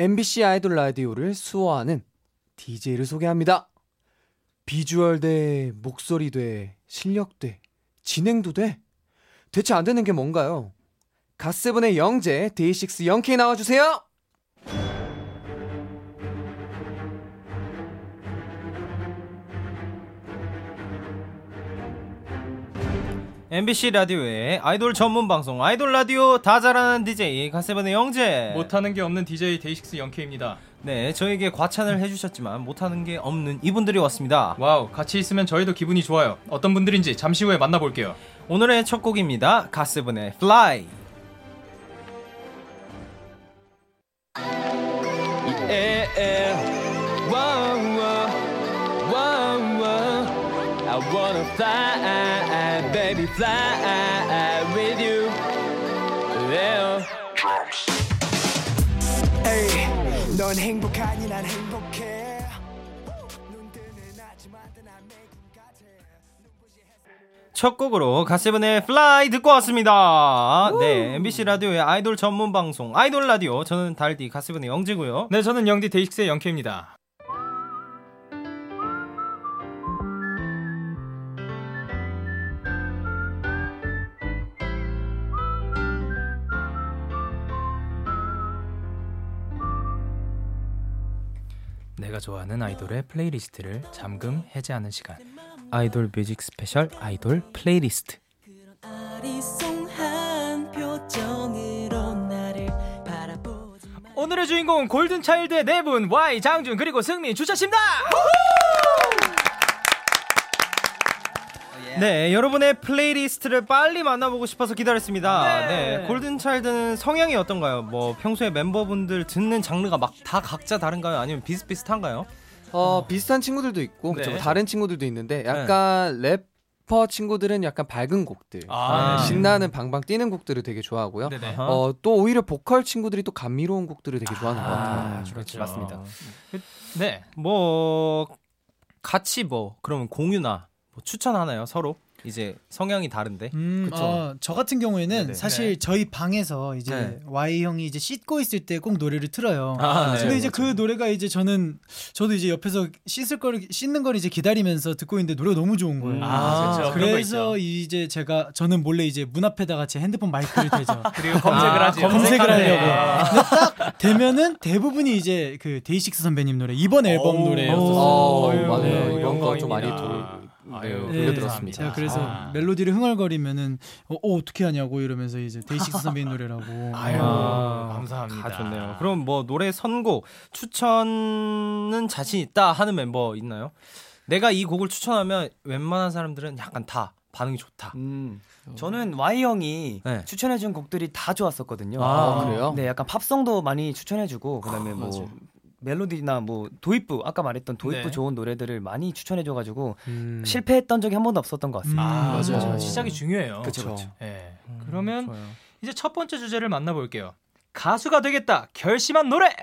MBC 아이돌 라디오를 수호하는 DJ를 소개합니다. 비주얼 돼 목소리 돼 실력 돼 진행도 돼. 대체 안 되는 게 뭔가요? 갓세븐의 영재, 데이식스 영케이 나와주세요! MBC 라디오의 아이돌 전문 방송 아이돌 라디오 다 잘하는 DJ 갓세븐의 영재. 못하는 게 없는 DJ 데이식스 영케입니다. 네 저에게 과찬을 해주셨지만 못하는 게 없는 이분들이 왔습니다. 와우, 같이 있으면 저희도 기분이 좋아요. 어떤 분들인지 잠시 후에 만나볼게요. 오늘의 첫 곡입니다. 가세븐의 Fly. I wanna fly, baby, fly with you. Yeah. 에이, 넌 행복하니 난 행복해. 첫 곡으로 가세븐의 Fly 듣고 왔습니다. 네 MBC 라디오의 아이돌 전문 방송 아이돌 라디오. 저는 달디 가세븐의 영재고요. 네, 저는 영디 데이식스의 영케입니다. 내가 좋아하는 아이돌의 playlist를 잠금 해제하는 시간. 아이돌 뮤직 스페셜 아이돌 플레이리스트. 오늘의 주인공 골든 차일드의 네 분, Y 장준 그리고 승민 주찬 씹니다. 네, 여러분의 playlist를 빨리 만나보고 싶어서 기다렸습니다. 네, 골든차일드는 성향이 어떤가요? 뭐 평소에 멤버분들 듣는 장르가 막 다 각자 다른가요? 아니면 비슷비슷한가요? 어, 비슷한 친구들도 있고, 네. 좀 다른 친구들도 있는데, 약간 래퍼 친구들은 약간 밝은 곡들, 아, 네, 신나는 방방 뛰는 곡들을 되게 좋아하고요. 네네. 어, 또 오히려 보컬 친구들이 또 감미로운 곡들을 되게 좋아하는 것 같아요. 그렇죠. 맞습니다. 네. 뭐 같이 뭐 그러면 공유나 뭐 추천하나요? 서로 이제 성향이 다른데. 음, 그쵸. 어, 저 같은 경우에는 네네. 사실 네. 저희 방에서 이제 네. Y 형이 이제 씻고 있을 때 꼭 노래를 틀어요. 아, 네. 근데 이제 그 노래가 이제 저는 저도 이제 옆에서 씻을 걸 씻는 걸 이제 기다리면서 듣고 있는데 노래가 너무 좋은 거예요. 아, 그렇죠. 그런 거 그래서 이제 제가 저는 몰래 이제 문 앞에다가 제 핸드폰 마이크를 대죠. 그리고 검색을 아, 하지. 검색을. 하려고. 근데 딱 되면은 대부분이 이제 그 데이식스 선배님 노래 이번 앨범 오. 노래였었어요. 어, 어휴, 맞아요. 네, 이번 거 좀 많이. 돌, 아유, 네, 돌려들었습니다. 제가 그래서 아. 멜로디를 흥얼거리면은 어, 어 어떻게 하냐고 이러면서 이제 데이식스 선배님 노래라고. 아유, 아, 감사합니다. 다 좋네요. 그럼 뭐 노래 선곡 추천은 자신 있다 하는 멤버 있나요? 내가 이 곡을 추천하면 웬만한 사람들은 약간 다 반응이 좋다. 음. 저는 Y 형이 네. 추천해준 곡들이 다 좋았었거든요. 아, 그래요? 네, 약간 팝송도 많이 추천해주고 그다음에 뭐 맞아요. 멜로디나 뭐 도입부 아까 말했던 도입부 네. 좋은 노래들을 많이 추천해줘가지고 음. 실패했던 적이 한 번도 없었던 것 같습니다. 아, 음, 맞아요. 맞아요. 시작이 중요해요. 그쵸. 그쵸. 예. 그러면 좋아요. 이제 첫 번째 주제를 만나볼게요. 가수가 되겠다 결심한 노래.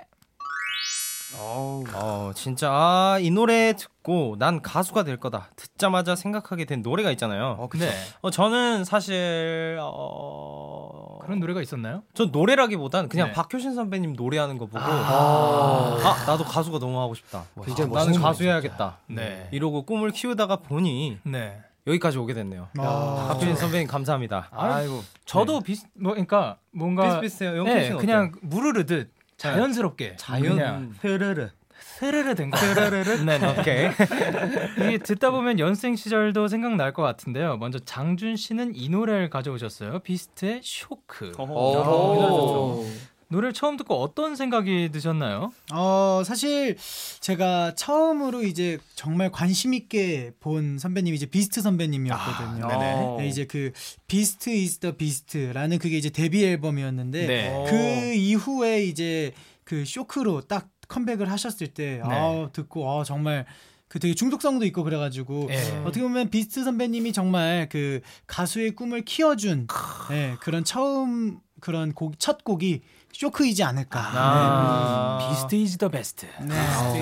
어, 진짜 아, 이 노래 듣고 난 가수가 될 거다. 듣자마자 생각하게 된 노래가 있잖아요. 어, 네. 저는 사실 어... 그런 노래가 있었나요? 전 노래라기보단 그냥 네. 박효신 선배님 노래하는 거 보고 아, 아, 나도 가수가 너무 하고 싶다. 굉장히 나는 가수 해야겠다. 네. 이러고 꿈을 키우다가 보니 네. 여기까지 오게 됐네요. 아, 박효신 선배님 감사합니다. 아이고. 저도 비슷 뭐 그러니까 뭔가 비슷비슷해요. 네, 그냥 무르르듯 자연스럽게 자연 그냥 흐르르 스르르 된 거. 스르르. 네, 네. 오케이. 이게 듣다 보면 연습생 시절도 생각날 것 같은데요. 먼저 장준 씨는 이 노래를 가져오셨어요. 비스트의 쇼크. 오. 노래를 처음 듣고 어떤 생각이 드셨나요? 어 사실 제가 처음으로 이제 정말 관심 있게 본 선배님이 이제 비스트 선배님이었거든요. 아. 네, 이제 그 Beast is the Beast라는 그게 이제 데뷔 앨범이었는데 네. 그 이후에 이제 그 쇼크로 딱 컴백을 하셨을 때 네. 아, 듣고 아 정말 그 되게 중독성도 있고 그래가지고 예. 어떻게 보면 비스트 선배님이 정말 그 가수의 꿈을 키워준 네, 그런 처음 그런 곡 첫 곡이 쇼크이지 않을까. 아. 비스트 is the best. 네.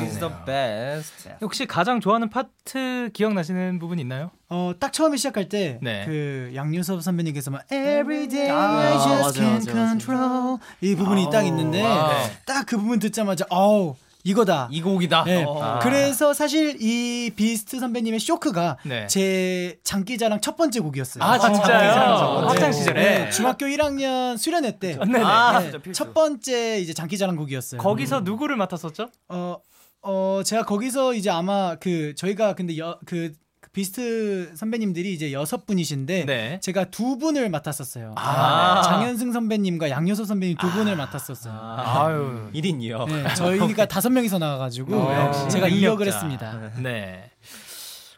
is the best. 혹시 가장 좋아하는 파트 기억나시는 부분 있나요? 어, 딱 처음에 시작할 때, 네. 그, 양요섭 선배님께서 막, Every day 아, I just 맞아, can't 맞아, 맞아. control. 이 부분이 딱 있는데, 딱 그 부분 듣자마자, 어우, 이거다. 이 곡이다. 네. 어. 그래서 사실 이 비스트 선배님의 쇼크가 네. 제 장기자랑 첫 번째 곡이었어요. 아, 진짜요? 장기자랑. 학창 네. 시절에? 네, 중학교 1학년 수련회 때. 네네. 아, 네, 첫 번째 이제 장기자랑 곡이었어요. 거기서 누구를 맡았었죠? 어, 어, 제가 거기서 이제 아마 그 저희가 근데 여, 그, 그 비스트 선배님들이 이제 여섯 분이신데 네. 제가 두 분을 맡았었어요. 아. 장현승 선배님과 양효서 선배님 두 분을 맡았었어요. 아유. 1인 2역. 네, 저희가 다섯 명이서 나와가지고 어, 역시 제가 능력자. 2역을 했습니다. 네.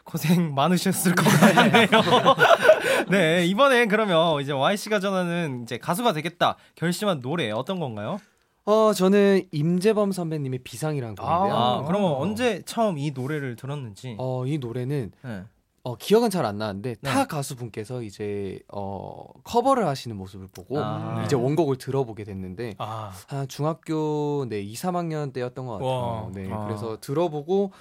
고생 많으셨을 것 같네요. 네, 이번엔 그러면 이제 Y씨가 전하는 이제 가수가 되겠다 결심한 노래 어떤 건가요? 어, 저는 임재범 선배님의 비상이라는 곡인데요. 아, 그러면 언제 처음 이 노래를 들었는지. 어, 이 노래는 네. 어, 기억은 잘 안 나는데 네. 타 가수분께서 이제 어, 커버를 하시는 모습을 보고 아. 이제 원곡을 들어보게 됐는데 아. 한 중학교 네 2, 3학년 때였던 것 같아요. 와. 네, 아. 그래서 들어보고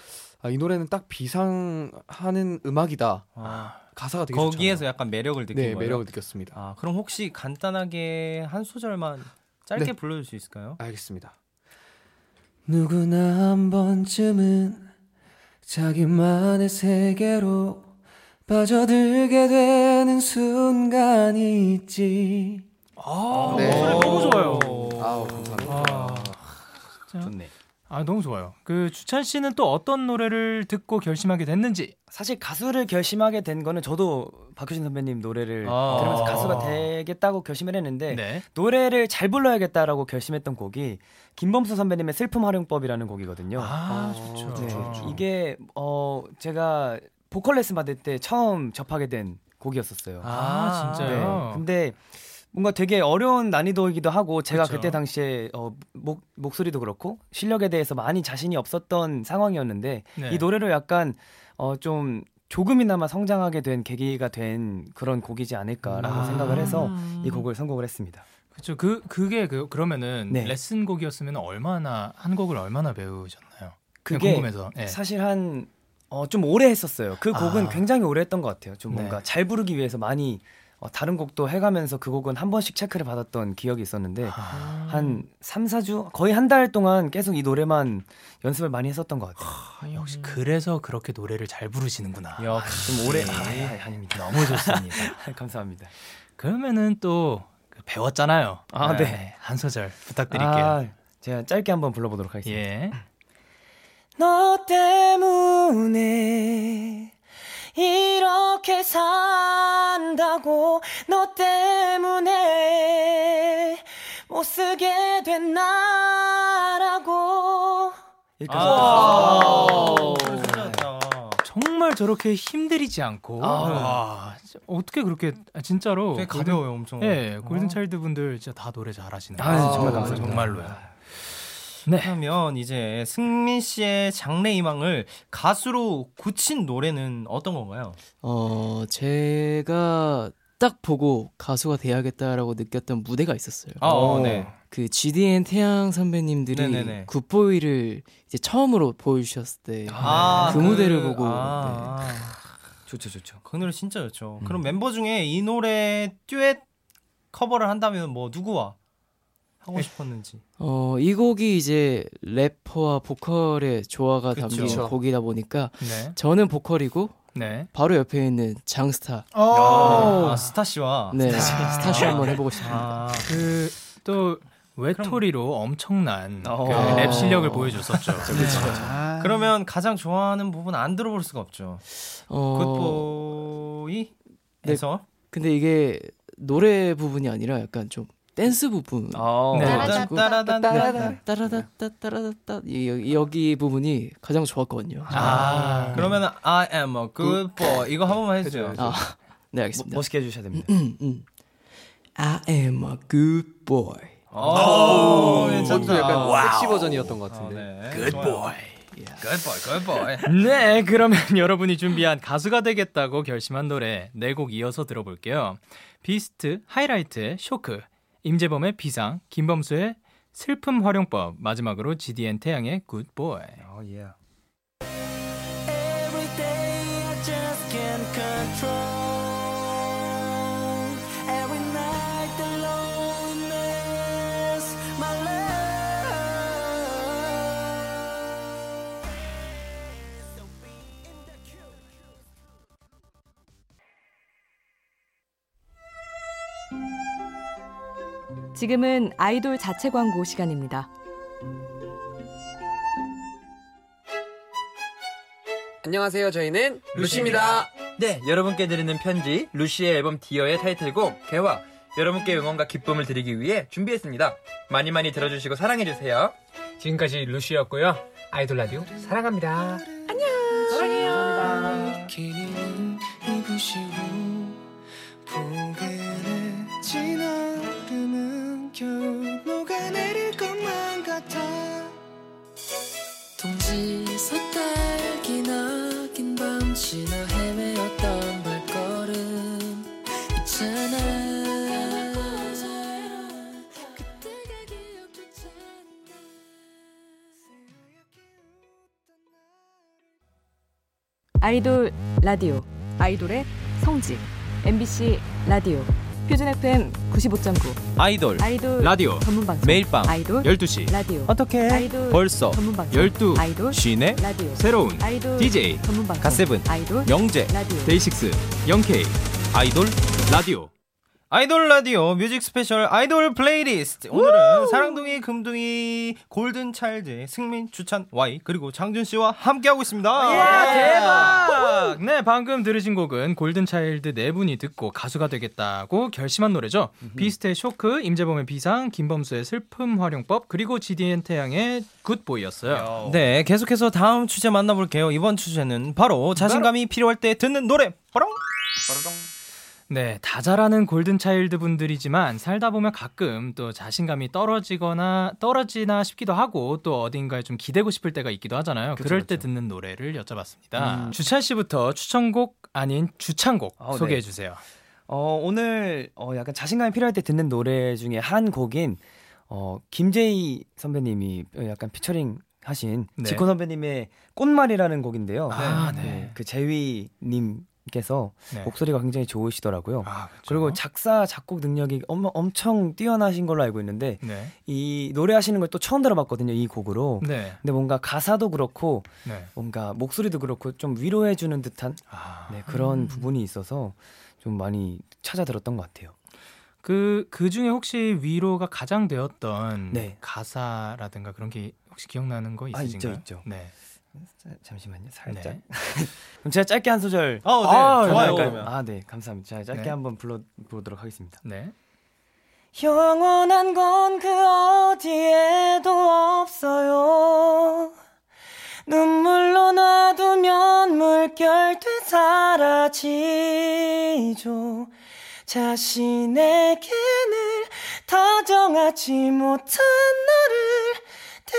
아, 이 노래는 딱 비상하는 음악이다. 아, 가사가 되게 거기에서 좋잖아요. 약간 매력을 느낀 네, 거예요. 매력을 느꼈습니다. 아, 그럼 혹시 간단하게 한 소절만 짧게 네. 불러줄 수 있을까요? 알겠습니다. 누구나 한 번쯤은 자기만의 세계로 빠져들게 되는 순간이 있지. 아, 네. 목소리 너무 좋아요. 아우, 감사합니다. 아, 좋네. 아, 너무 좋아요. 그 주찬 씨는 또 어떤 노래를 듣고 결심하게 됐는지. 사실 가수를 결심하게 된 거는 저도 박효신 선배님 노래를 아. 들으면서 가수가 되겠다고 결심을 했는데 네. 노래를 잘 불러야겠다라고 결심했던 곡이 김범수 선배님의 슬픔 활용법이라는 곡이거든요. 아, 좋죠. 네, 좋죠. 이게 어 제가 보컬 레슨 받을 때 처음 접하게 된 곡이었었어요. 아, 진짜요? 네. 근데 뭔가 되게 어려운 난이도이기도 하고 제가 그쵸. 그때 당시에 어, 목, 목소리도 그렇고 실력에 대해서 많이 자신이 없었던 상황이었는데 네. 이 노래로 약간 어, 좀 조금이나마 성장하게 된 계기가 된 그런 곡이지 않을까라고 아. 생각을 해서 이 곡을 선곡을 했습니다. 그렇죠. 그 그게 그 그러면은 네. 레슨 곡이었으면 얼마나 한 곡을 얼마나 배우셨나요? 그게 궁금해서. 네. 사실 한 어, 좀 오래 했었어요. 그 곡은 아. 굉장히 오래 했던 것 같아요. 좀 네. 뭔가 잘 부르기 위해서 많이 어, 다른 곡도 해가면서 그 곡은 한 번씩 체크를 받았던 기억이 있었는데 아. 한 3, 4주 거의 한 달 동안 계속 이 노래만 연습을 많이 했었던 것 같아요. 아, 역시 그래서 그렇게 노래를 잘 부르시는구나. 역시. 좀 오래 네. 아, 아, 아닙니다. 너무 좋습니다. 감사합니다. 그러면은 또그 배웠잖아요. 아, 네. 한 소절 부탁드릴게요. 아, 제가 짧게 한번 불러보도록 하겠습니다. 예. 너 때문에 이렇게 산다고 너 때문에 못 쓰게 된 나라고 여기까지 아, 아. 정말 저렇게 힘들이지 않고 아. 와, 진짜 어떻게 그렇게 아, 진짜로 되게 가벼워요, 엄청. 예, 골든 차일드 분들 진짜 다 노래 잘하시네요. 아, 정말 감사합니다. 정말로요. 네. 그러면 이제 승민 씨의 장래 희망을 가수로 굳힌 노래는 어떤 건가요? 어, 제가 딱 보고 가수가 돼야겠다라고 느꼈던 무대가 있었어요. 아, 어, 네. 그 GDN 태양 선배님들이 네네네. 굿보이를 이제 처음으로 보여주셨을 때그 아, 무대를 보고 아, 네. 좋죠 좋죠. 그 노래 진짜 좋죠. 음. 그럼 멤버 중에 이 노래 듀엣 커버를 한다면 뭐 누구와 하고 싶었는지. 어, 이 곡이 이제 래퍼와 보컬의 조화가 그쵸. 담긴 그쵸. 곡이다 보니까 네. 저는 보컬이고 네. 바로 옆에 있는 장스타 어. 아, 스타 씨와. 네 스타쇼 한번 해보고 싶습니다. 아, 그 또 외톨이로 엄청난 어. 그 랩 실력을 보여줬었죠. 아. 그러면 가장 좋아하는 부분 안 들어볼 수가 없죠. 어, 굿보이 네. 에서 근데 이게 노래 부분이 아니라 약간 좀 댄스 부분. 어. 네. 따라단 따라단 따라다따 따라다따 이- 여기 부분이 가장 좋았거든요. 아, 그러면 I am a good boy 이거 한 번만 해주세요. 아, 네 뭐, 알겠습니다. 멋있게 해주셔야 됩니다. 음, 음. I am a good boy. 오, 그것도 약간 섹시 버전이었던 것 같은데. 네. Good boy. Good boy, good boy. 네, 그러면 여러분이 준비한 가수가 되겠다고 결심한 노래 네 곡 이어서 들어볼게요. 비스트, 하이라이트의 쇼크, 임재범의 비상, 김범수의 슬픔 활용법, 마지막으로 GDN 태양의 예. Every 지금은 아이돌 자체 광고 시간입니다. 안녕하세요. 저희는 루시입니다. 네, 여러분께 드리는 편지 루시의 앨범 디어의 타이틀곡 개화 여러분께 응원과 기쁨을 드리기 위해 준비했습니다. 많이 많이 들어주시고 사랑해주세요. 지금까지 루시였고요. 아이돌 라디오 사랑합니다. 길이는 이부시고 포근해진 아이돌 라디오 아이돌의 성지 MBC 라디오 표준 FM 95.9 아이돌 아이돌 라디오 전문 방송 매일 밤 아이돌 12시. 라디오 어떻게? 아이돌 벌써 전문 방송 12 아이돌 시네? 라디오 새로운 아이돌 DJ 전문 방송 갓세븐 아이돌 영재 라디오. 데이식스 영케이 아이돌 라디오 아이돌 라디오 music special 아이돌 플레이리스트. 오늘은 사랑둥이 금둥이 골든 차일드 승민 주찬 Y 그리고 장준 씨와 함께하고 있습니다. 대박! 네, 방금 들으신 곡은 골든 차일드 네 분이 듣고 가수가 되겠다고 결심한 노래죠. 비스트의 쇼크, 임재범의 비상, 김범수의 슬픔 활용법, 그리고 GDN 태양의 굿보이였어요. 네 계속해서 다음 주제 만나볼게요. 이번 주제는 바로 자신감이 필요할 때 듣는 노래. 빠롱 네, 다 잘하는 골든차일드 분들이지만 살다 보면 가끔 또 자신감이 떨어지거나 떨어지나 싶기도 하고 또 어딘가에 좀 기대고 싶을 때가 있기도 하잖아요. 그럴때 듣는 노래를 여쭤봤습니다. 음. 주찬 씨부터 추천곡 아닌 주창곡 어, 네. 소개해 주세요. 어, 오늘 어, 약간 자신감이 필요할 때 듣는 노래 중에 한 곡인 어, 김재희 선배님이 약간 피처링 하신 네. 지코 선배님의 꽃말이라는 곡인데요. 아, 네. 그 재휘님 께서 네. 목소리가 굉장히 좋으시더라고요. 아, 그렇죠. 그리고 작사 작곡 능력이 엄, 엄청 뛰어나신 걸로 알고 있는데 네. 이 노래하시는 걸 또 처음 들어봤거든요. 이 곡으로. 네. 근데 뭔가 가사도 그렇고 네. 뭔가 목소리도 그렇고 좀 위로해주는 듯한 아. 네, 그런 음. 부분이 있어서 좀 많이 찾아 들었던 것 같아요. 그, 그 중에 혹시 위로가 가장 되었던 네. 가사라든가 그런 게 혹시 기억나는 거 아, 있으신가요? 있죠, 있죠. 네. 자, 잠시만요. 살짝. 네. 그럼 제가 짧게 한 소절. 어, 네. 아, 좋아요? 그러면. 아, 네. 감사합니다. 자, 짧게 네. 한번 불러 보도록 하겠습니다. 네. 영원한 건 그 어디에도 없어요. 눈물로 놔두면 물결 돼 사라지죠. 자신에게는 다정하지 못한 너를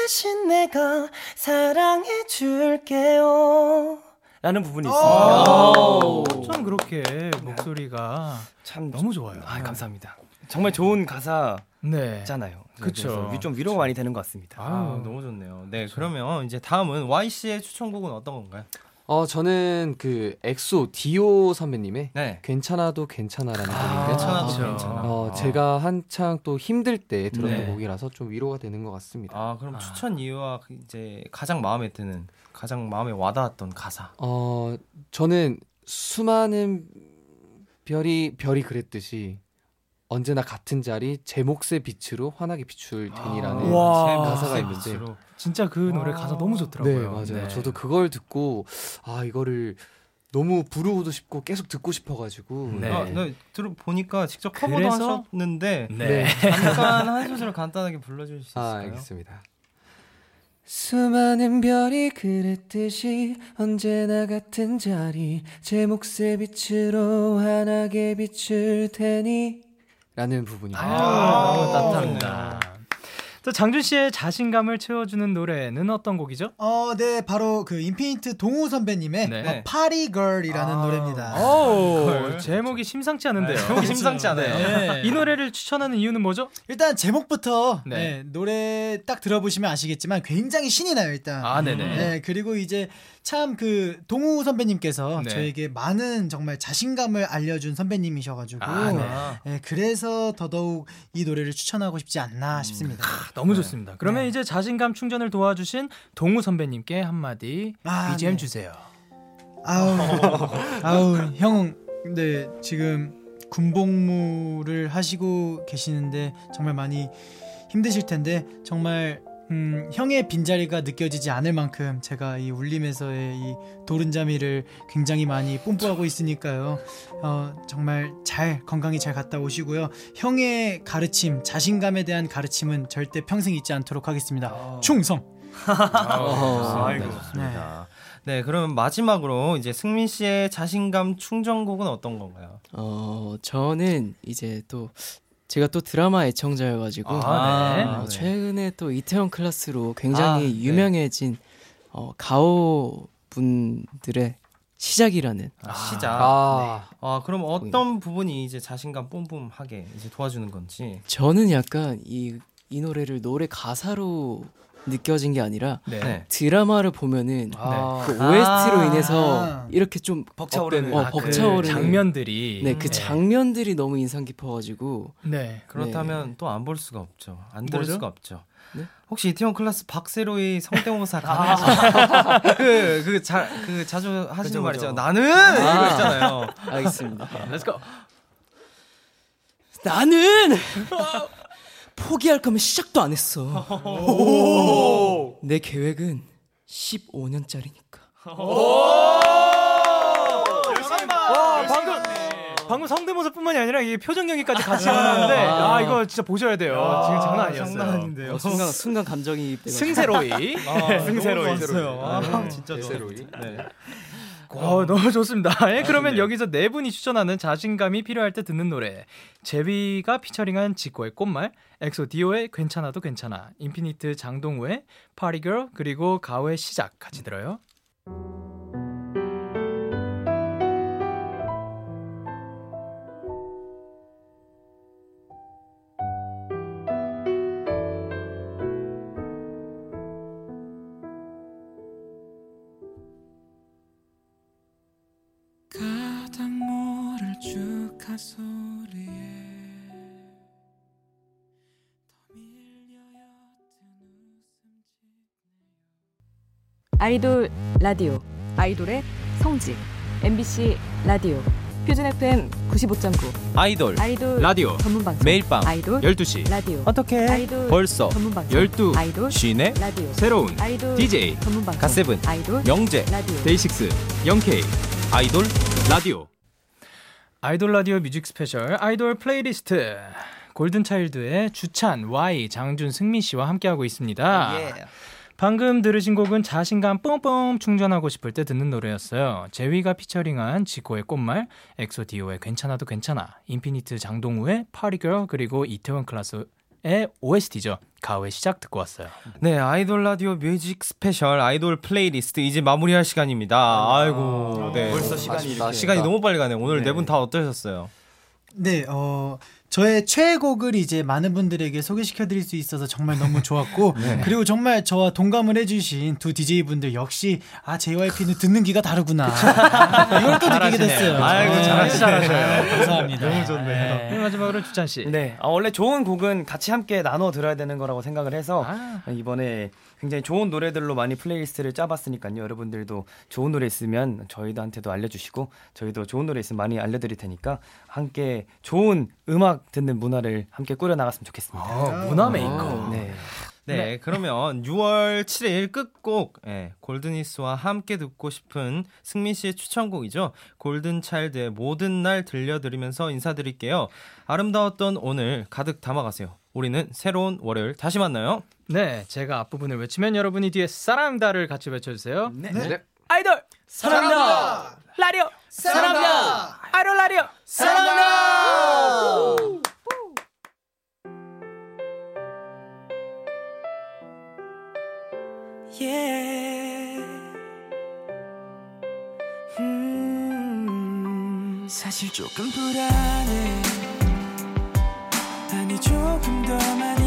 대신 내가 사랑해 줄게요. 라는 부분이 오. 있습니다. 참 그렇게 목소리가 참 너무 좋아요. 아, 감사합니다. 정말 좋은 가사잖아요. 네. 그래서 그쵸. 위- 좀 위로가 많이 되는 것 같습니다. 아, 너무 좋네요. 네, 그러면 이제 다음은 Y 씨의 추천곡은 어떤 건가요? 어 저는 그 엑소 디오 선배님의 네. 괜찮아도 괜찮아라는 아, 곡인데 괜찮아도 그렇죠. 괜찮아. 어 아. 제가 한창 또 힘들 때 들었던 네. 곡이라서 좀 위로가 되는 것 같습니다. 아, 그럼 추천 이유와 그 이제 가장 마음에 드는, 가장 마음에 와닿았던 가사. 어 저는 수많은 별이 별이 그랬듯이 언제나 같은 자리 제 몫의 빛으로 환하게 비출 테니라는 와. 네, 가사가 있는데 빛으로. 진짜 그 노래 가사 너무 네 좋더라고요. 맞아요. 네. 저도 그걸 듣고 아 이거를 너무 부르고도 싶고 계속 듣고 싶어가지고 네. 아, 네, 들어 보니까 직접 커버도 그래서- 하셨는데 네. 잠깐 한 소절 간단하게 불러주실 수아 있을까요? 알겠습니다. 수많은 별이 그랬듯이 언제나 같은 자리 제 몫의 빛으로 환하게 비출 테니 라는 부분입니다. 아, 너무 아, 따뜻합니다. 자, 장준 씨의 자신감을 채워주는 노래는 어떤 곡이죠? 어, 네, 바로 그 인피니트 동우 선배님의 네. 어, 파리 걸이라는 노래입니다. 오, 제목이 심상치 않은데요. 네, 제목이 심상치 않아요. 네. 이 노래를 추천하는 이유는 뭐죠? 일단 제목부터 네. 네, 노래 딱 들어보시면 아시겠지만 굉장히 신이 나요 일단. 아, 네네. 네, 그리고 이제 참 그 동우 선배님께서 네. 저에게 많은 정말 자신감을 알려준 선배님이셔가지고 아, 네. 네, 그래서 더더욱 이 노래를 추천하고 싶지 음. 않나 싶습니다. 너무 좋습니다. 그러면 이제 자신감 충전을 도와주신 동우 선배님께 한마디 아, BGM 네. 주세요. 아우, 아우, 형, 네, 지금 군복무를 하시고 계시는데 정말 많이 힘드실 텐데 정말 음, 형의 빈자리가 느껴지지 않을 만큼 제가 이 울림에서의 이 도른자미를 굉장히 많이 뽐뿌하고 있으니까요. 어, 정말 잘 건강히 잘 갔다 오시고요. 형의 가르침, 자신감에 대한 가르침은 절대 평생 잊지 않도록 하겠습니다. 충성. 아, 아이고 좋습니다. 네, 그러면 마지막으로 이제 승민 씨의 자신감 충전곡은 어떤 건가요? 어, 저는 이제 또 제가 또 드라마 애청자여가지고 아, 네. 어, 네. 최근에 또 이태원 클라스로 굉장히 아, 네. 유명해진 어, 가오 분들의 시작이라는 아, 시작. 아. 아, 그럼 어떤 부분이 이제 자신감 뿜뿜하게 이제 도와주는 건지. 저는 약간 이, 이 노래를 노래 가사로 느껴진 게 아니라 네. 드라마를 보면은 아. 그 OST로 아. 인해서 이렇게 좀 벅차오르는. 어, 아, 그 벅차오르는 장면들이. 네, 그 네. 장면들이 너무 인상 깊어가지고 네. 그렇다면 또안 볼 수가 없죠. 안 들을 뭐죠? 수가 없죠. 네? 혹시 이태원 클라스 박세로의 성대모사 아. 가능하죠? 그그 자 그 자주 하시는 말. 있잖아요. 나는 아. 이거 있잖아요. 알겠습니다. Let's go. 나는 포기할 거면 시작도 안 했어. 내 계획은 15년짜리니까. 와, 방금 방금 성대모사뿐만이 아니라 이게 표정 연기까지 같이 나왔는데 아. 아, 이거 진짜 보셔야 돼요. 지금 장난 아니었어요. 장난 아닌데요. 어, 순간 순간 감정이입돼가지고. 승새로이. 아, 승새로이. 아, 네. 진짜 새로이. 네. 어, 너무 좋습니다. 예, 그러면 여기서 네 분이 추천하는 자신감이 필요할 때 듣는 노래. 제휘가 피처링한 지코의 꽃말, 엑소 디오의 괜찮아도 괜찮아, 인피니트 장동우의 Party Girl, 그리고 가호의 시작 같이 들어요. 축하 소리에 아이돌 라디오 아이돌의 성지 MBC 라디오 표준 FM 95.9 아이돌 아이돌 라디오 전문 방송 매일 밤 아이돌 12시. 라디오 어떻게 아이돌 벌써 전문 방송 12 아이돌 시네 라디오 새로운 아이돌 DJ 전문 방송 갓세븐 아이돌 영재 라디오. 데이식스 영케이 아이돌 라디오 아이돌 라디오 music special 아이돌 플레이리스트 골든차일드의 주찬, Y, 장준, 승민 씨와 함께하고 있습니다. 방금 들으신 곡은 자신감 뿜뿜 충전하고 싶을 때 듣는 노래였어요. 제휘가 피처링한 지코의 꽃말, 엑소 디오의 괜찮아도 괜찮아, 인피니트 장동우의 Party Girl 그리고 이태원 클라스 의 OST죠. 가호의 시작 듣고 왔어요. 네, 아이돌 라디오 music special 아이돌 플레이리스트 이제 마무리할 시간입니다. 아이고, 네. 벌써 시간이 아쉽다, 이렇게. 시간이 너무 빨리 가네요. 오늘 네. 네분다 어떠셨어요? 네, 어, 저의 최애곡을 이제 많은 분들에게 소개시켜드릴 수 있어서 정말 너무 좋았고, 그리고 정말 저와 동감을 해주신 두 DJ분들 역시, 아, JYP는 듣는 귀가 다르구나. 이걸 또 느끼게 됐어요. 아이고, 네. 잘하시네요. 감사합니다. 너무 좋네요. 네, 마지막으로 주찬 씨. 네, 아, 원래 좋은 곡은 같이 함께 나눠 들어야 되는 거라고 생각을 해서 아. 이번에 굉장히 좋은 노래들로 많이 playlist를 짜봤으니까요. 여러분들도 좋은 노래 있으면 저희들한테도 알려주시고 저희도 좋은 노래 있으면 많이 알려드릴 테니까 함께 좋은 음악 듣는 문화를 함께 꾸려 나갔으면 좋겠습니다. 어, 문화 메이커. 네. 네, 그러면 6월 7일 끝곡 예, 골드니스와 함께 듣고 싶은 승민 씨의 추천곡이죠. 골든 차일드의 모든 날 들려드리면서 인사드릴게요. 아름다웠던 오늘 가득 담아가세요. 우리는 새로운 월요일 다시 만나요. 네, 제가 앞부분을 외치면 여러분이 뒤에 사랑합니다를 같이 외쳐주세요. 네. 아이돌 사랑합니다. 라디오 사랑합니다. 아이돌 라디오 사랑합니다. yeah. 음, 사실 조금 불안해 아니 조금 더 많이